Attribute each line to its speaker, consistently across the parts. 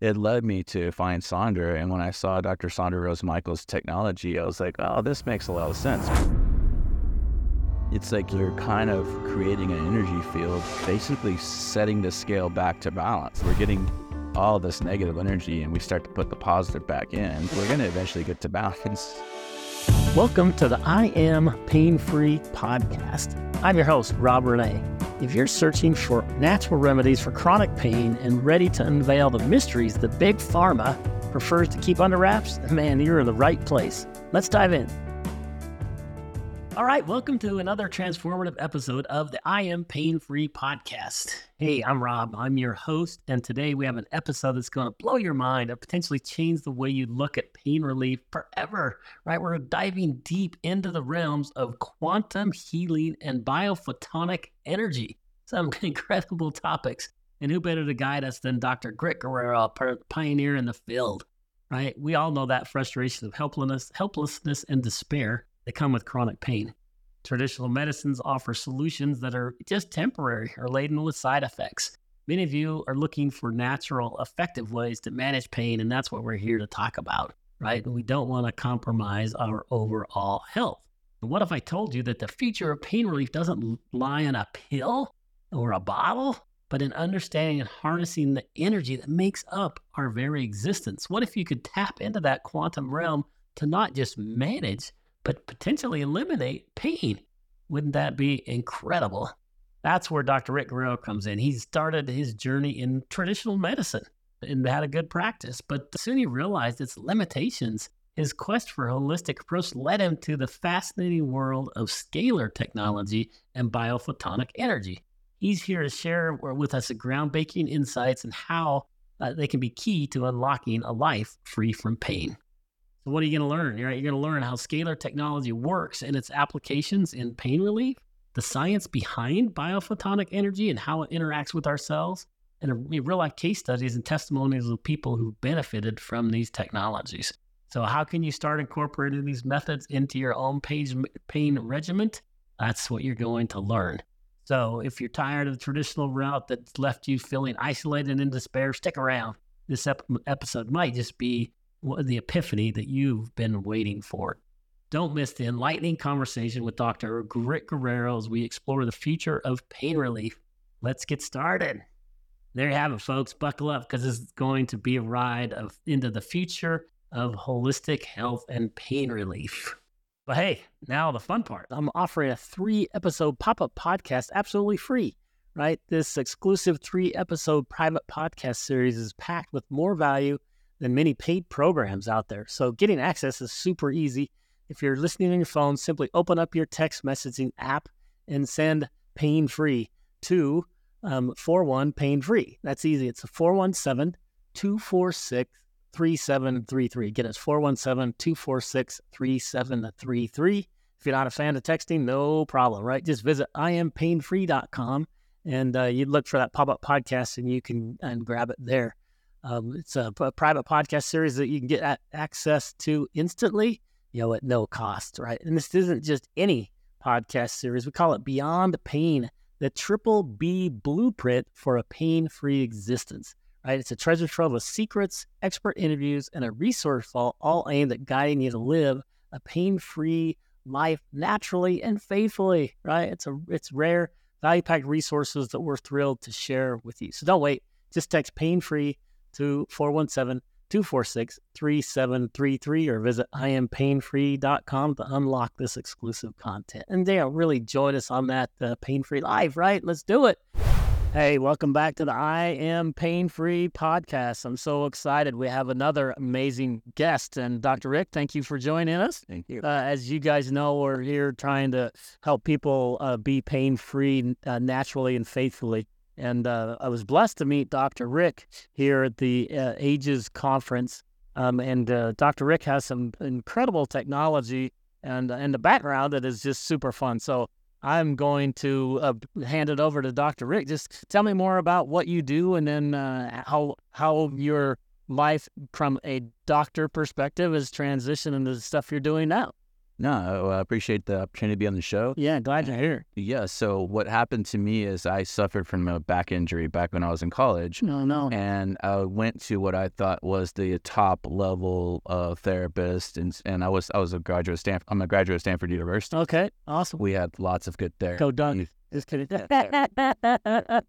Speaker 1: it led me to find Sandra. And when I saw Dr. Sandra Rose Michaels' technology, I was like, oh, this makes a lot of sense. It's like you're kind of creating an energy field, basically setting the scale back to balance. We're getting all this negative energy and we start to put the positive back in. We're going to eventually get to balance.
Speaker 2: Welcome to the I Am Pain Free podcast. I'm your host, Rob Rene. If you're searching for natural remedies for chronic pain and ready to unveil the mysteries that Big Pharma prefers to keep under wraps, man, you're in the right place. Let's dive in. All right, welcome to another transformative episode of the I Am Pain Free podcast. Hey, I'm Rob. I'm your host, and today we have an episode that's going to blow your mind and potentially change the way you look at pain relief forever. Right? We're diving deep into the realms of quantum healing and biophotonic energy. Some incredible topics. And who better to guide us than Dr. Rick Guerrero, a pioneer in the field? Right? We all know that frustration of helplessness, helplessness and despair that come with chronic pain. Traditional medicines offer solutions that are just temporary or laden with side effects. Many of you are looking for natural, effective ways to manage pain, and that's what we're here to talk about, right? We don't want to compromise our overall health. But what if I told you that the future of pain relief doesn't lie in a pill or a bottle, but in understanding and harnessing the energy that makes up our very existence? What if you could tap into that quantum realm to not just manage, but potentially eliminate pain. Wouldn't that be incredible? That's where Dr. Rick Guerrero comes in. He started his journey in traditional medicine and had a good practice, but soon he realized its limitations. His quest for a holistic approach led him to the fascinating world of scalar technology and biophotonic energy. He's here to share with us the groundbreaking insights and how uh, they can be key to unlocking a life free from pain. So what are you going to learn? You're, you're going to learn how scalar technology works and its applications in pain relief, the science behind biophotonic energy and how it interacts with our cells, and uh, real life case studies and testimonies of people who benefited from these technologies. So how can you start incorporating these methods into your own pain, pain regiment? That's what you're going to learn. So if you're tired of the traditional route that's left you feeling isolated and in despair, stick around. This ep- episode might just be the epiphany that you've been waiting for. Don't miss the enlightening conversation with Dr. Rick Guerrero as we explore the future of pain relief. Let's get started. There you have it, folks. Buckle up because it's going to be a ride of into the future of holistic health and pain relief. But hey, now the fun part. I'm offering a three episode pop up podcast absolutely free, right? This exclusive three episode private podcast series is packed with more value than many paid programs out there. So getting access is super easy. If you're listening on your phone, simply open up your text messaging app and send pain free to um, 41 pain free. That's easy. It's a 417 246 3733. Again, it's 417 246 3733. If you're not a fan of texting, no problem, right? Just visit iampainfree.com and uh, you look for that pop up podcast and you can and grab it there. Um, it's a, private podcast series that you can get access to instantly, you know, at no cost, right? And this isn't just any podcast series. We call it Beyond Pain, the triple B blueprint for a pain free existence, right? It's a treasure trove of secrets, expert interviews, and a resource vault all aimed at guiding you to live a pain free life naturally and faithfully, right? It's a it's rare, value packed resources that we're thrilled to share with you. So don't wait. Just text pain free to 417 246 3733 or visit iampainfree.com to unlock this exclusive content. And Dale, really join us on that uh, pain free live, right? Let's do it. Hey, welcome back to the I Am Pain Free podcast. I'm so excited. We have another amazing guest. And Dr. Rick, thank you for joining us.
Speaker 1: Thank you.
Speaker 2: Uh, as you guys know, we're here trying to help people uh, be pain free uh, naturally and faithfully. And uh, I was blessed to meet Dr. Rick here at the uh, AGES conference. Um, and uh, Dr. Rick has some incredible technology and and the background that is just super fun. So I'm going to uh, hand it over to Dr. Rick. Just tell me more about what you do, and then uh, how how your life from a doctor perspective is transitioning into the stuff you're doing now.
Speaker 1: No, I appreciate the opportunity to be on the show.
Speaker 2: Yeah, glad you're here.
Speaker 1: Yeah. So what happened to me is I suffered from a back injury back when I was in college.
Speaker 2: No, no.
Speaker 1: and I went to what I thought was the top level uh, therapist, and and I was I was a graduate Stanford. I'm a graduate of Stanford University.
Speaker 2: Okay, awesome.
Speaker 1: We had lots of good therapists.
Speaker 2: Go dunk. Just kidding.
Speaker 1: Uh,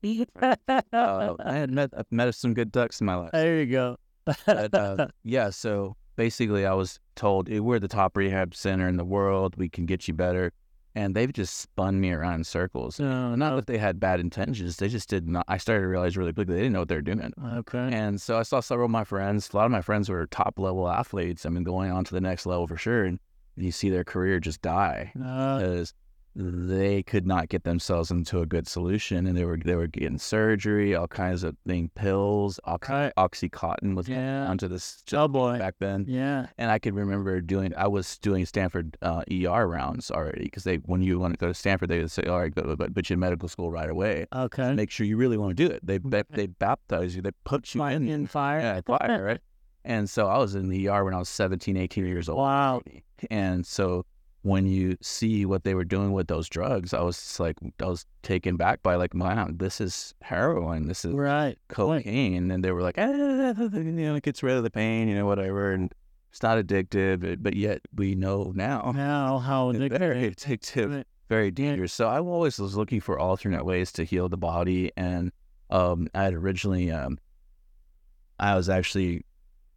Speaker 1: I had met I've met some good ducks in my life.
Speaker 2: there you go.
Speaker 1: But, uh, yeah, so basically, I was told "Eh, we're the top rehab center in the world. We can get you better, and they've just spun me around in circles.
Speaker 2: no,
Speaker 1: Not that they had bad intentions; they just did not. I started to realize really quickly they didn't know what they were doing.
Speaker 2: Okay.
Speaker 1: And so I saw several of my friends. A lot of my friends were top level athletes. I mean, going on to the next level for sure. And you see their career just die because they could not get themselves into a good solution, and they were they were getting surgery, all kinds of things, pills, oxy,
Speaker 2: Right.
Speaker 1: oxycontin was
Speaker 2: Yeah.
Speaker 1: onto this
Speaker 2: oh boy.
Speaker 1: back then.
Speaker 2: Yeah.
Speaker 1: And I could remember doing, I was doing Stanford uh, ER rounds already because they, when you want to go to Stanford, they would say, all right, go, but put you in medical school right away.
Speaker 2: Okay.
Speaker 1: Make sure you really want to do it. They, they, they baptize you, they put you in,
Speaker 2: in fire.
Speaker 1: yeah, fire, right? And so I was in the ER when I was 17, 18 years old.
Speaker 2: Wow.
Speaker 1: And so when you see what they were doing with those drugs, I was like, I was taken back by like, man, this is heroin. This is
Speaker 2: Right.
Speaker 1: cocaine. And they were like, eh, you know, it gets rid of the pain, you know, whatever. And it's not addictive, but, but yet we know now
Speaker 2: Now how addictive.
Speaker 1: very addictive,
Speaker 2: Right.
Speaker 1: very dangerous. So I always was looking for alternate ways to heal the body. And um, I had originally, um, I was actually,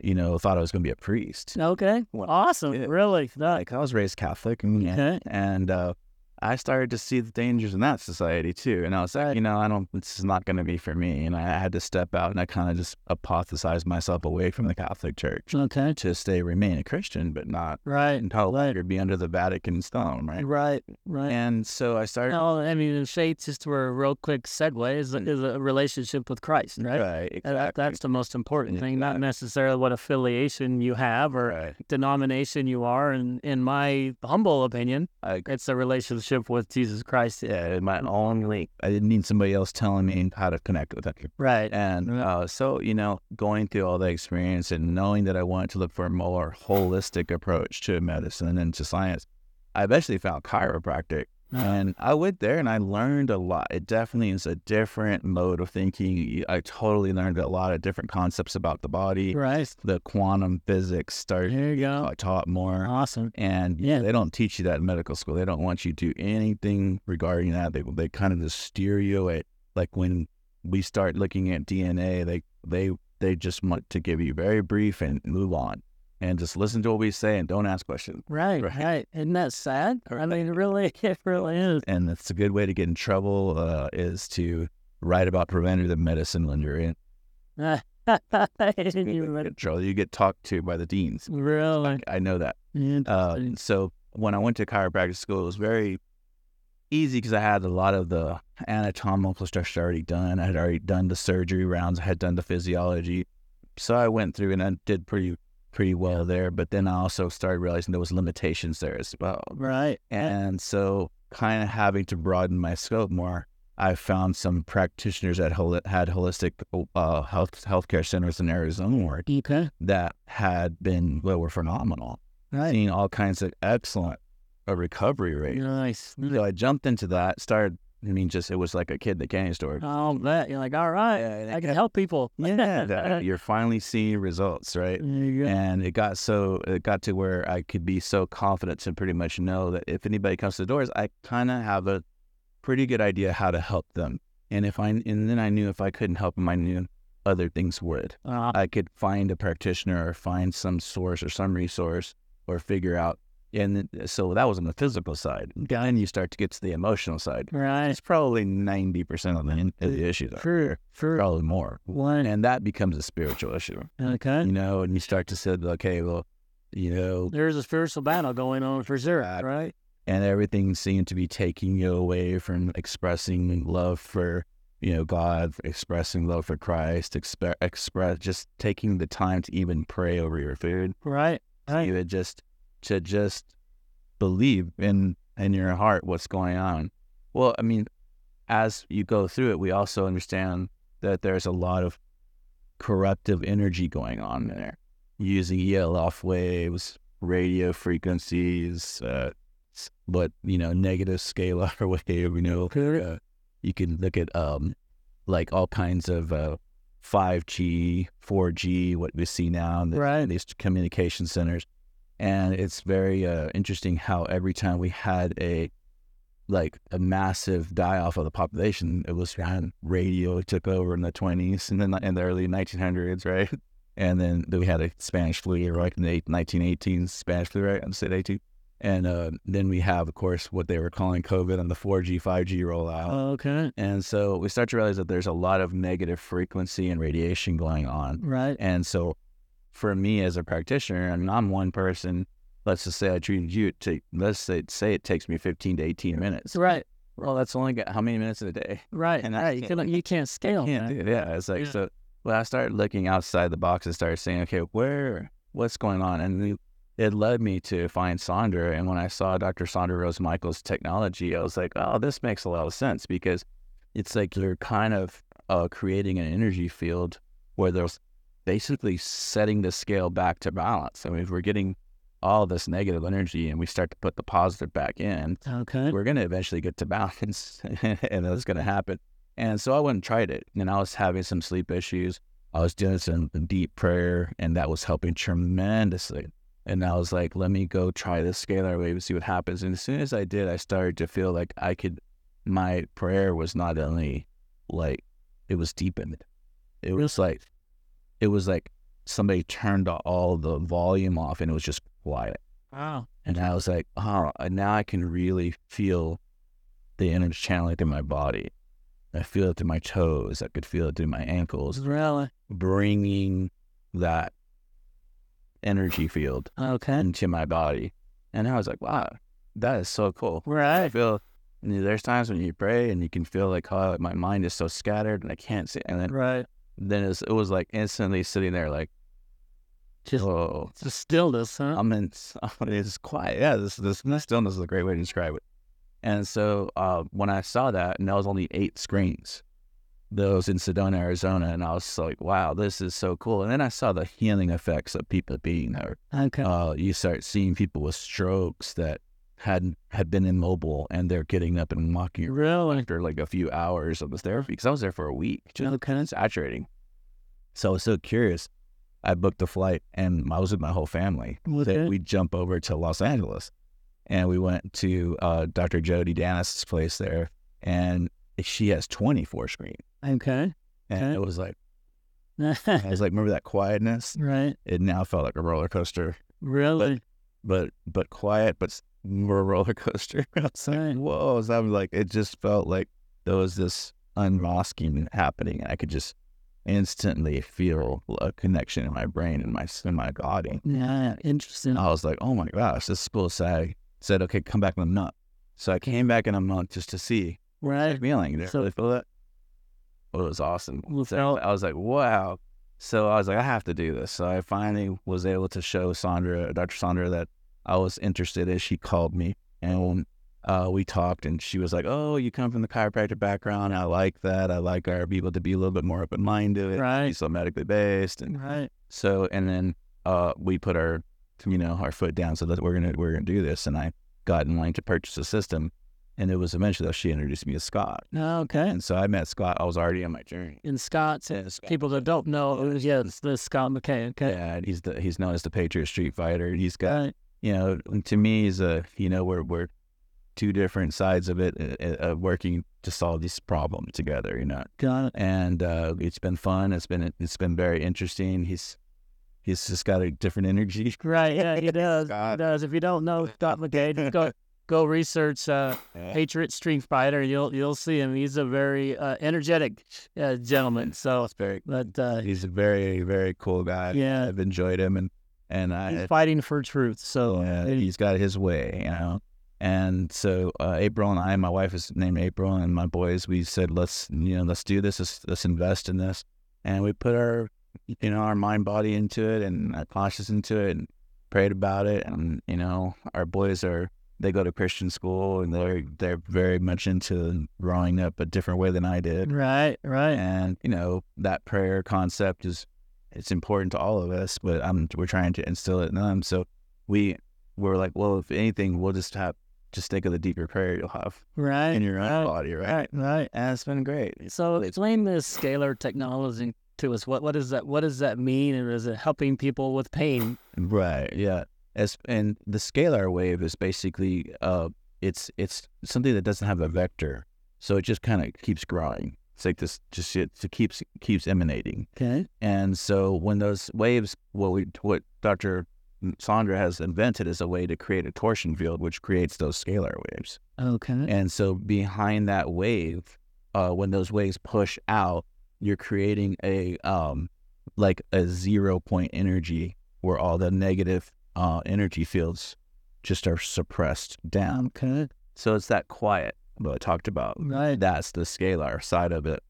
Speaker 1: you know, thought I was going to be a priest.
Speaker 2: Okay.
Speaker 1: Well,
Speaker 2: Awesome.
Speaker 1: yeah.
Speaker 2: Really. That,
Speaker 1: Like I was raised Catholic, and
Speaker 2: Okay.
Speaker 1: and uh, I started to see the dangers in that society too. And I was like, you know, I don't. This is not going to be for me. And I had to step out, and I kind of just apostatized myself away from the Catholic Church
Speaker 2: Okay.
Speaker 1: to stay remain a Christian, but not
Speaker 2: Right.
Speaker 1: no
Speaker 2: Right.
Speaker 1: longer be under the Vatican stone, right?
Speaker 2: Right. Right.
Speaker 1: And so I started.
Speaker 2: No, I mean, faith, just for a real quick segue, is a, is a relationship with Christ, right?
Speaker 1: Right,
Speaker 2: And that-
Speaker 1: exactly.
Speaker 2: that's the most important thing, not necessarily what affiliation you have or
Speaker 1: right.
Speaker 2: denomination you are. And in my humble opinion,
Speaker 1: I,
Speaker 2: it's a relationship with Jesus Christ.
Speaker 1: yeah, my only. I didn't need somebody else telling me how to connect with him.
Speaker 2: Right.
Speaker 1: And uh, so, you know, going through all the experience and knowing that I wanted to look for a more holistic approach to medicine and to science, I eventually found chiropractic. And I went there and I learned a lot. It definitely is a different mode of thinking. I totally learned a lot of different concepts about the body.
Speaker 2: Right.
Speaker 1: The quantum physics started
Speaker 2: There you go.
Speaker 1: I taught more.
Speaker 2: Awesome.
Speaker 1: And
Speaker 2: Yeah.
Speaker 1: they don't teach you that in medical school. They don't want you to do anything regarding that. They they kind of just steer you away. Like when we start looking at DNA, they they they just want to give you very brief and move on, and just listen to what we say and don't ask questions.
Speaker 2: Right.
Speaker 1: Right.
Speaker 2: Right. Isn't that sad? I mean, it really, it really is.
Speaker 1: And that's a good way to get in trouble uh, is to write about preventative medicine when you're in
Speaker 2: You
Speaker 1: trouble. You get talked to by the deans.
Speaker 2: really?
Speaker 1: I know that. Uh, so when I went to chiropractic school, it was very easy because I had a lot of the anatomical stuff already done. I had already done the surgery rounds. I had done the physiology. So I went through and I did pretty pretty well there. But then I also started realizing there was limitations there as well.
Speaker 2: right.
Speaker 1: And so kind of having to broaden my scope more, I found some practitioners that hol- had holistic uh, health healthcare centers in Arizona
Speaker 2: Okay.
Speaker 1: that had been, well, were phenomenal
Speaker 2: Right.
Speaker 1: seeing all kinds of excellent uh, recovery rate.
Speaker 2: Nice.
Speaker 1: So I jumped into that, started, I mean, just it was like a kid in the candy store.
Speaker 2: I'll bet. You're like, all right,
Speaker 1: and
Speaker 2: I can help people.
Speaker 1: Yeah, that you're finally seeing results, right?
Speaker 2: There you go.
Speaker 1: And it got so, it got to where I could be so confident to pretty much know that if anybody comes to the doors, I kind of have a pretty good idea how to help them. And if I, and then I knew if I couldn't help them, I knew other things would.
Speaker 2: Uh,
Speaker 1: I could find a practitioner or find some source or some resource or figure out. And uh, so that was on the physical side. Then you start to get to the emotional side.
Speaker 2: right.
Speaker 1: It's probably 90% of the, of the issues, there, probably more.
Speaker 2: One.
Speaker 1: And that becomes a spiritual issue,
Speaker 2: Okay.
Speaker 1: you know, and you start to say, okay, well, you know,
Speaker 2: There's a spiritual battle going on for sure.
Speaker 1: Right.
Speaker 2: Right.
Speaker 1: and everything seemed to be taking you away from expressing love for, you know, God, expressing love for Christ, express, express, just taking the time to even pray over your food.
Speaker 2: Right. Right.
Speaker 1: you would just to just believe in in your heart what's going on. Well, I mean, as you go through it, we also understand that there's a lot of corruptive energy going on there, using ELF waves, radio frequencies, uh, what you know, negative scalar wave. You know, uh, you can look at um, like all kinds of uh, 5G, 4G, what we see now the,
Speaker 2: Right.
Speaker 1: in these communication centers, and it's very uh, interesting how every time we had a like a massive die off of the population, it was when radio took over in the 20s and then in the early 1900s, right? And then we had a Spanish flu, right? In the eight- 1918 Spanish flu, right? I'm saying 18. And uh, then we have, of course, what they were calling COVID and the 4G, 5G rollout.
Speaker 2: Okay.
Speaker 1: And so we start to realize that there's a lot of negative frequency and radiation going on.
Speaker 2: Right.
Speaker 1: And so for me as a practitioner, and I'm one person, let's just say I treated you, take, let's say, say it takes me 15 to 18 minutes.
Speaker 2: Right.
Speaker 1: Well, that's only got how many minutes in a day?
Speaker 2: Right.
Speaker 1: And I
Speaker 2: right. You,
Speaker 1: can't-
Speaker 2: can, you can't scale.
Speaker 1: can't do. Yeah, it's like
Speaker 2: Yeah.
Speaker 1: so. Well, I started looking outside the box and started saying, okay, where, what's going on? And it- it led me to find Sandra. And when I saw Dr. Sandra Rose Michaels' technology, I was like, oh, this makes a lot of sense because it's like you're kind of uh, creating an energy field where there's basically setting the scale back to balance. I mean, if we're getting all this negative energy and we start to put the positive back in,
Speaker 2: Okay.
Speaker 1: we're going to eventually get to balance and that's going to happen. And so I went and tried it. And I was having some sleep issues. I was doing some deep prayer and that was helping tremendously. And I was like, let me go try this scalar wave and see what happens. And as soon as I did, I started to feel like I could, my prayer was not only like, it was deepened. It was like, it was like somebody turned all the volume off and it was just quiet.
Speaker 2: Wow.
Speaker 1: And I was like, oh, and now I can really feel the energy channeling through my body. I feel it through my toes. I could feel it through my ankles,
Speaker 2: Really?
Speaker 1: bringing that energy field
Speaker 2: Okay.
Speaker 1: into my body. And I was like, wow, that is so cool.
Speaker 2: Right.
Speaker 1: I feel there's times when you pray and you can feel like, oh, my mind is so scattered and I can't see. And then,
Speaker 2: Right.
Speaker 1: Then it's, it was like instantly sitting there, like,
Speaker 2: Just
Speaker 1: oh,
Speaker 2: stillness, huh?
Speaker 1: I'm in. It's quiet. Yeah, this this stillness is a great way to describe it. And so uh, when I saw that, and that was only eight screens, those in Sedona, Arizona, and I was like, wow, this is so cool. And then I saw the healing effects of people being there.
Speaker 2: okay.
Speaker 1: Uh, you start seeing people with strokes that had had been immobile, and they're getting up and walking
Speaker 2: really?
Speaker 1: after like a few hours of the therapy because I was there for a week. Just
Speaker 2: of
Speaker 1: saturating. So I was so curious. I booked a flight and I was with my whole family.
Speaker 2: Okay.
Speaker 1: That we jump over to Los Angeles, and we went to uh, Dr. Jody Danis' place there, and she has 24 screen,
Speaker 2: Okay.
Speaker 1: and
Speaker 2: Okay.
Speaker 1: it was like I was like, remember that quietness?
Speaker 2: right.
Speaker 1: It now felt like a roller coaster,
Speaker 2: Really?
Speaker 1: but but but quiet, but more roller coaster. I was like, whoa! So I'm like, it just felt like there was this unmasking happening, and I could just instantly feel a connection in my brain and my in my body.
Speaker 2: Yeah. Interesting.
Speaker 1: I was like, oh my gosh, this is cool. So I said, okay, come back in a month. So I came back in a month just to see the
Speaker 2: right.
Speaker 1: feeling. Did
Speaker 2: So-
Speaker 1: really feel that? Well, it was awesome. So I was like, wow. So I was like, I have to do this. So I finally was able to show Sandra, Dr. Sandra, that I was interested as she called me and uh, we talked and she was like, oh, you come from the chiropractic background. I like that. I like our people to be a little bit more open-minded,
Speaker 2: Right.
Speaker 1: be so medically based. And
Speaker 2: Right.
Speaker 1: so, and then uh, we put our, you know, our foot down so that we're gonna we're gonna do this. And I got in line to purchase a system, and it was eventually that she introduced me to Scott.
Speaker 2: Okay.
Speaker 1: And so I met Scott. I was already on my journey.
Speaker 2: And Scott's,
Speaker 1: Yeah, Scott.
Speaker 2: people that don't know, yeah, it's the Scott McKay. Okay.
Speaker 1: Yeah, and he's the he's known as the Patriot Street Fighter. He's got
Speaker 2: Right.
Speaker 1: you know to me he's a you know we're we're two different sides of it uh, uh, working to solve this problem together. You know,
Speaker 2: Got it.
Speaker 1: and uh, it's been fun. It's been it's been very interesting. He's he's just got a different energy.
Speaker 2: Right. Yeah, he does. He does. If you don't know Scott McKay, just go go research uh, Patriot Street Fighter. You'll you'll see him. He's a very uh, energetic uh, gentleman. So,
Speaker 1: It's very
Speaker 2: but uh,
Speaker 1: he's a very very cool guy.
Speaker 2: Yeah.
Speaker 1: I've enjoyed him and and
Speaker 2: he's
Speaker 1: I
Speaker 2: fighting for truth. So,
Speaker 1: yeah,
Speaker 2: and-
Speaker 1: he's got his way, you know. And so uh, April and I, my wife is named April, and my boys, we said let's you know let's do this, let's, let's invest in this, and we put our you know our mind body into it and our conscious into it and prayed about it, and you know our boys are they go to Christian school and they're they're very much into growing up a different way than I did,
Speaker 2: right, right.
Speaker 1: and you know that prayer concept is it's important to all of us but i'm we're trying to instill it in them so we were like, well, if anything, we'll just have just think of the deeper prayer you'll have
Speaker 2: right
Speaker 1: in your own
Speaker 2: right,
Speaker 1: body, right?
Speaker 2: right right
Speaker 1: And it's been great.
Speaker 2: so explain this scalar technology to us what what does that what does that mean and is it helping people with pain
Speaker 1: Right. Yeah. As and the scalar wave is basically uh it's it's something that doesn't have a vector. So it just kind of keeps growing. It's like this just it, keeps keeps emanating.
Speaker 2: okay
Speaker 1: And so when those waves what we what Dr. Sandra has invented is a way to create a torsion field which creates those scalar waves.
Speaker 2: okay
Speaker 1: And so behind that wave, uh, when those waves push out, you're creating a um, like a zero point energy where all the negative uh, energy fields just are suppressed down.
Speaker 2: okay
Speaker 1: So it's that quiet that I talked about.
Speaker 2: right
Speaker 1: That's the scalar side of it.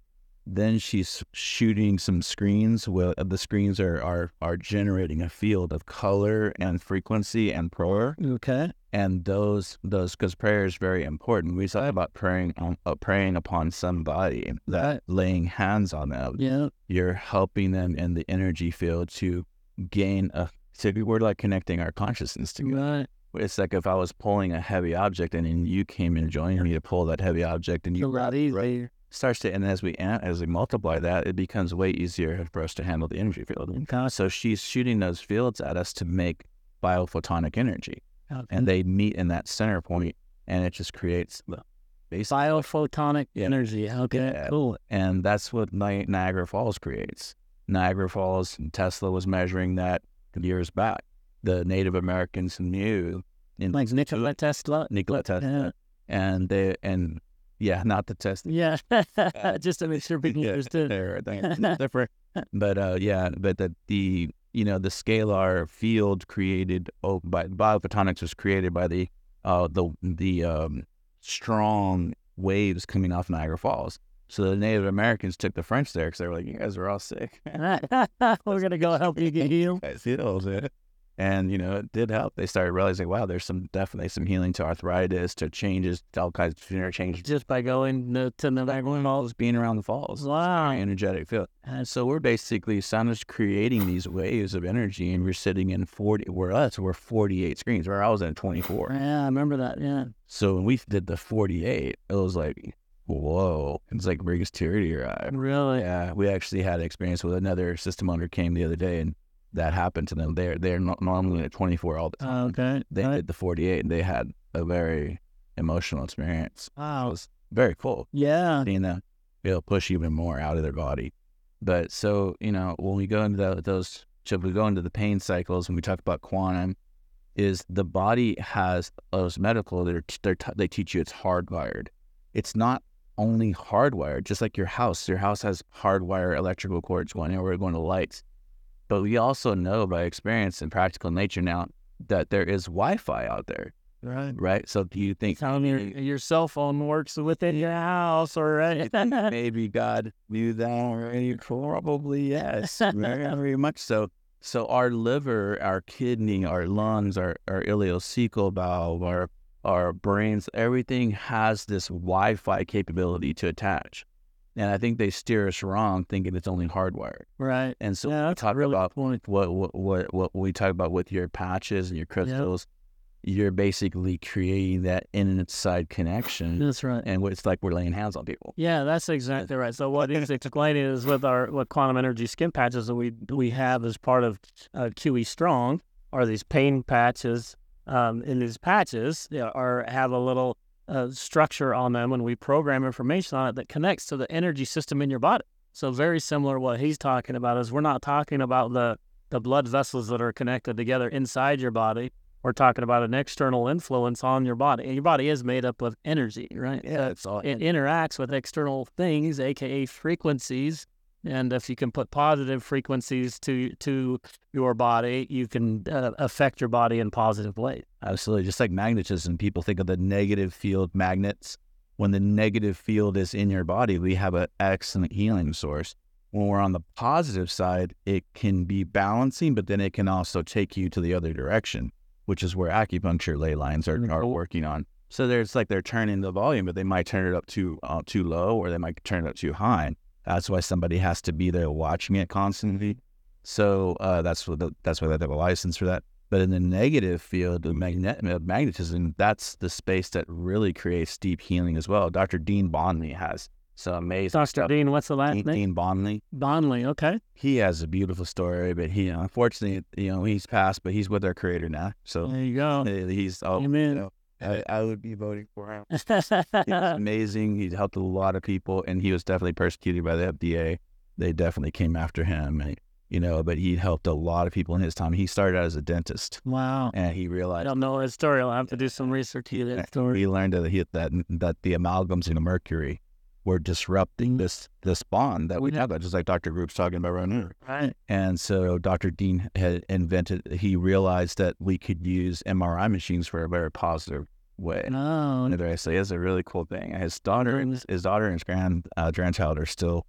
Speaker 1: Then she's shooting some screens. Well, the screens are are are generating a field of color and frequency and prayer
Speaker 2: okay
Speaker 1: and those those because prayer is very important. We talk about praying on, uh, praying upon somebody that
Speaker 2: Right.
Speaker 1: laying hands on them,
Speaker 2: yeah
Speaker 1: you're helping them in the energy field to gain a. So we're like connecting our consciousness together.
Speaker 2: right
Speaker 1: It's like if I was pulling a heavy object and then you came and joined me to pull that heavy object and you
Speaker 2: lot
Speaker 1: grabbed it, right?
Speaker 2: easier
Speaker 1: starts to and as we as we multiply that, it becomes way easier for us to handle the energy field.
Speaker 2: Okay.
Speaker 1: So she's shooting those fields at us to make biophotonic energy
Speaker 2: Okay.
Speaker 1: and they meet in that center point, and it just creates the basic.
Speaker 2: biophotonic
Speaker 1: Yeah.
Speaker 2: energy okay
Speaker 1: Yeah.
Speaker 2: cool
Speaker 1: And that's what Ni- Niagara Falls creates. Niagara Falls, Tesla was measuring that years back. The Native Americans knew in
Speaker 2: like Nikola Tesla
Speaker 1: Nikola Tesla,
Speaker 2: yeah
Speaker 1: and they and yeah, not the Tesla.
Speaker 2: yeah just to make sure people
Speaker 1: Yeah,
Speaker 2: understood
Speaker 1: they're- they're different. But uh, yeah, but the, the you know the scalar field created oh, by biophotonics was created by the uh the the um strong waves coming off Niagara Falls. So the Native Americans took the French there because they were like, you guys are all sick.
Speaker 2: we're gonna go help you get healed
Speaker 1: yeah." And you know it did help. They started realizing, wow, there's some definitely some healing to arthritis, to changes, to all kinds of interchanges.
Speaker 2: just by going to, to the
Speaker 1: Niagara Falls, being around the falls.
Speaker 2: wow
Speaker 1: energetic field. And so we're basically Sona's creating these waves of energy, and we're sitting in 40. We're us. We're 48 screens. Where I was at 24.
Speaker 2: yeah I remember that yeah
Speaker 1: So when we did the 48, it was like, whoa! It's like brings tear to your eye.
Speaker 2: Uh, really
Speaker 1: Yeah, we actually had an experience with another system owner came the other day, and that happened to them. They're they're not normally at 24 all the time.
Speaker 2: okay
Speaker 1: They
Speaker 2: right.
Speaker 1: did the 48, and they had a very emotional experience.
Speaker 2: Wow.
Speaker 1: It was very cool
Speaker 2: yeah
Speaker 1: seeing them it'll push even more out of their body. But so you know, when we go into the, those, so we go into the pain cycles and we talk about quantum, is the body has those medical. They're, they're they teach you it's hardwired. It's not only hardwired, just like your house. Your house has hardwire electrical cords going everywhere, going to lights. But we also know by experience and practical nature now that there is Wi-Fi out there,
Speaker 2: right
Speaker 1: right? So do you think
Speaker 2: Tell me your, your cell phone works within your house, all right?
Speaker 1: maybe God knew that already. Probably yes, very, very much so. So our liver, our kidney, our lungs, our our ileocecal valve, our our brains, everything has this Wi-Fi capability to attach. And I think they steer us wrong, thinking it's only hardwired.
Speaker 2: right.
Speaker 1: And so
Speaker 2: Yeah,
Speaker 1: we
Speaker 2: that's a
Speaker 1: talk
Speaker 2: really
Speaker 1: about what what what what we talk about with your patches and your crystals. You're basically creating that inside connection,
Speaker 2: That's right.
Speaker 1: and it's like we're laying hands on people.
Speaker 2: Yeah, that's exactly right. So what he's explaining is with our with quantum energy skin patches that we we have as part of uh, QE Strong are these pain patches. Um, and these patches you know, are have a little uh, structure on them, and we program information on it that connects to the energy system in your body. So very similar to what he's talking about is we're not talking about the the blood vessels that are connected together inside your body. We're talking about an external influence on your body. And your body is made up of energy, right? So
Speaker 1: it's all
Speaker 2: it interacts with external things, aka frequencies. And if you can put positive frequencies to to your body, you can uh, affect your body in positive ways.
Speaker 1: Absolutely. Just like magnetism, people think of the negative field magnets. When the negative field is in your body, we have an excellent healing source. When we're on the positive side, it can be balancing, but then it can also take you to the other direction, which is where acupuncture ley lines are, are working on. So there's like they're turning the volume, but they might turn it up too uh, too low, or they might turn it up too high. That's why somebody has to be there watching it constantly. So uh, that's what the, that's why they have a license for that. But in the negative field of magnet- of magnetism, that's the space that really creates deep healing as well. Dr. Dean Bonlie has some amazing
Speaker 2: Dr.
Speaker 1: stuff.
Speaker 2: Dean, what's the last
Speaker 1: Dean,
Speaker 2: name?
Speaker 1: Dean Bonlie.
Speaker 2: Bonlie. Okay.
Speaker 1: He has a beautiful story, but he unfortunately, you know, he's passed, but he's with our creator now. So
Speaker 2: There you go.
Speaker 1: he's oh,
Speaker 2: Amen.
Speaker 1: you know, I, I would be voting for him. He's amazing. He helped a lot of people, and he was definitely persecuted by the FDA. They definitely came after him, and, you know. But he helped a lot of people in his time. He started out as a dentist,
Speaker 2: wow.
Speaker 1: and he realized I
Speaker 2: don't know his story. I'll have to do some research to that story.
Speaker 1: he learned that he, that that the amalgams in the mercury were disrupting this this bond that we have. Just like Dr. Group's talking about right now.
Speaker 2: Right.
Speaker 1: And so Dr. Dean had invented. He realized that we could use MRI machines for a very positive way.
Speaker 2: No.
Speaker 1: Another I say is a really cool thing. His daughter, and his, daughter and his grand uh, grandchild are still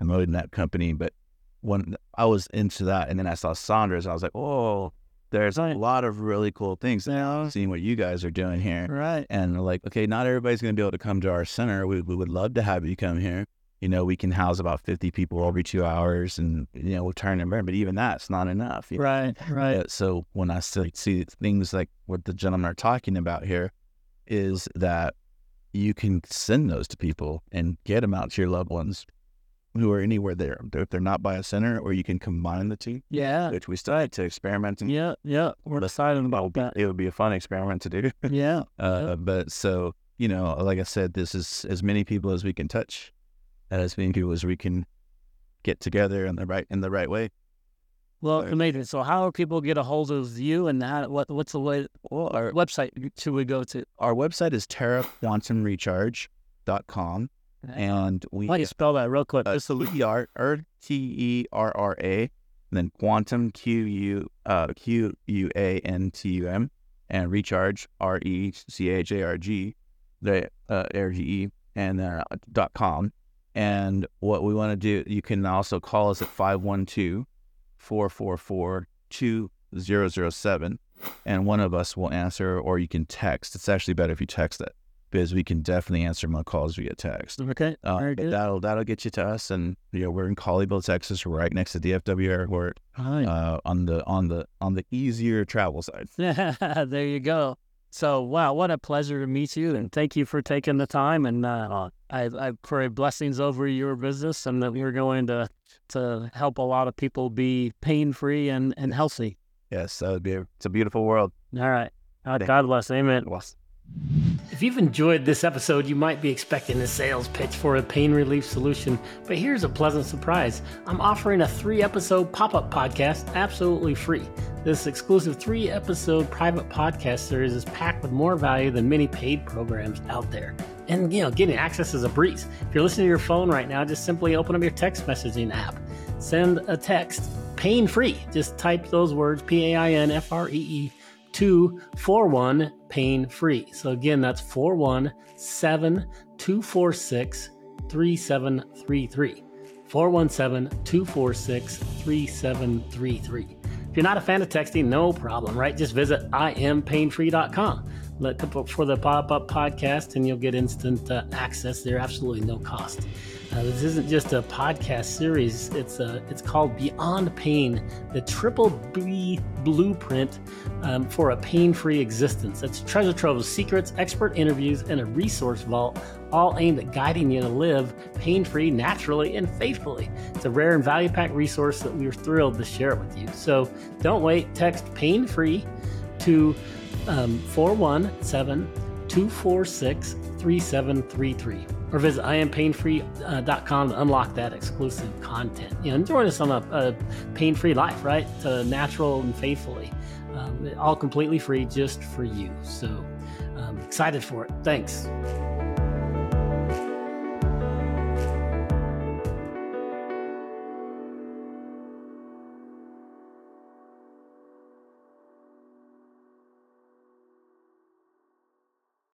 Speaker 1: employed in that company. But when I was into that, and then I saw Sandra's, I was like, oh, there's
Speaker 2: Right.
Speaker 1: a lot of really cool things.
Speaker 2: Yeah.
Speaker 1: Seeing what you guys are doing here,
Speaker 2: Right.
Speaker 1: and like, okay, not everybody's going to be able to come to our center. We, we would love to have you come here. You know, we can house about 50 people every two hours and, you know, we'll turn them in. But even that's not enough. you know?
Speaker 2: Right. Right.
Speaker 1: Uh, so when I see, see things like what the gentlemen are talking about here, is that you can send those to people and get them out to your loved ones who are anywhere there. If they're not by a center, or you can combine the two,
Speaker 2: Yeah.
Speaker 1: which we started to experiment. And
Speaker 2: Yeah. Yeah. We're excited about that.
Speaker 1: It would be a fun experiment to do.
Speaker 2: Yeah.
Speaker 1: Uh, But so, you know, like I said, this is as many people as we can touch, and as many people as we can get together in the right in the right way.
Speaker 2: Well, amazing. So, how do people get a hold of you, and how, what what's the way,
Speaker 1: Well, our,
Speaker 2: website should we go to?
Speaker 1: our website is terraquantumrecharge.com. And we
Speaker 2: Why don't you spell that real quick?
Speaker 1: uh,
Speaker 2: Just so we-
Speaker 1: T E R or T E R R A, and then quantum Q U uh, Q U A N T U M, and recharge R E C H A R G, the uh, R G E, and uh, dot com. And what we want to do, you can also call us at 512 444 2007, and one of us will answer, or you can text. It's actually better if you text it because we can definitely answer my calls via text.
Speaker 2: okay.
Speaker 1: Uh, that'll that'll get you to us, and you know we're in Colleyville, Texas, right next to DFW Airport, uh, on the on the on the easier travel side.
Speaker 2: there you go. So, wow, what a pleasure to meet you, and thank you for taking the time. And uh, I, I pray blessings over your business, and that you're going to to help a lot of people be pain free and and healthy.
Speaker 1: Yes, that would be a, it's a beautiful world.
Speaker 2: All right. God, God bless. Amen. If you've enjoyed this episode, you might be expecting a sales pitch for a pain relief solution, but here's a pleasant surprise. I'm offering a three episode pop up podcast absolutely free. This exclusive three episode private podcast series is packed with more value than many paid programs out there. And, you know, getting access is a breeze. If you're listening to your phone right now, just simply open up your text messaging app. Send a text pain free. Just type those words P A I N F R E E 241 pain free. So again, that's 417 246 3733. 417 246 3733. If you're not a fan of texting, no problem, right? Just visit Look up for the pop up podcast and you'll get instant uh, access there, absolutely no cost. Uh, this isn't just a podcast series. It's uh, it's called Beyond Pain, the Triple B Blueprint um, for a Pain-Free Existence. It's a treasure trove of secrets, expert interviews, and a resource vault, all aimed at guiding you to live pain-free, naturally, and faithfully. It's a rare and value-packed resource that we are thrilled to share it with you. So don't wait. Text pain-free to um, 417 246 3733 or visit iampainfree.com to unlock that exclusive content. You know, and join us on a, a pain-free life, right? To natural and faithfully, um, all completely free just for you. So um, excited for it. Thanks.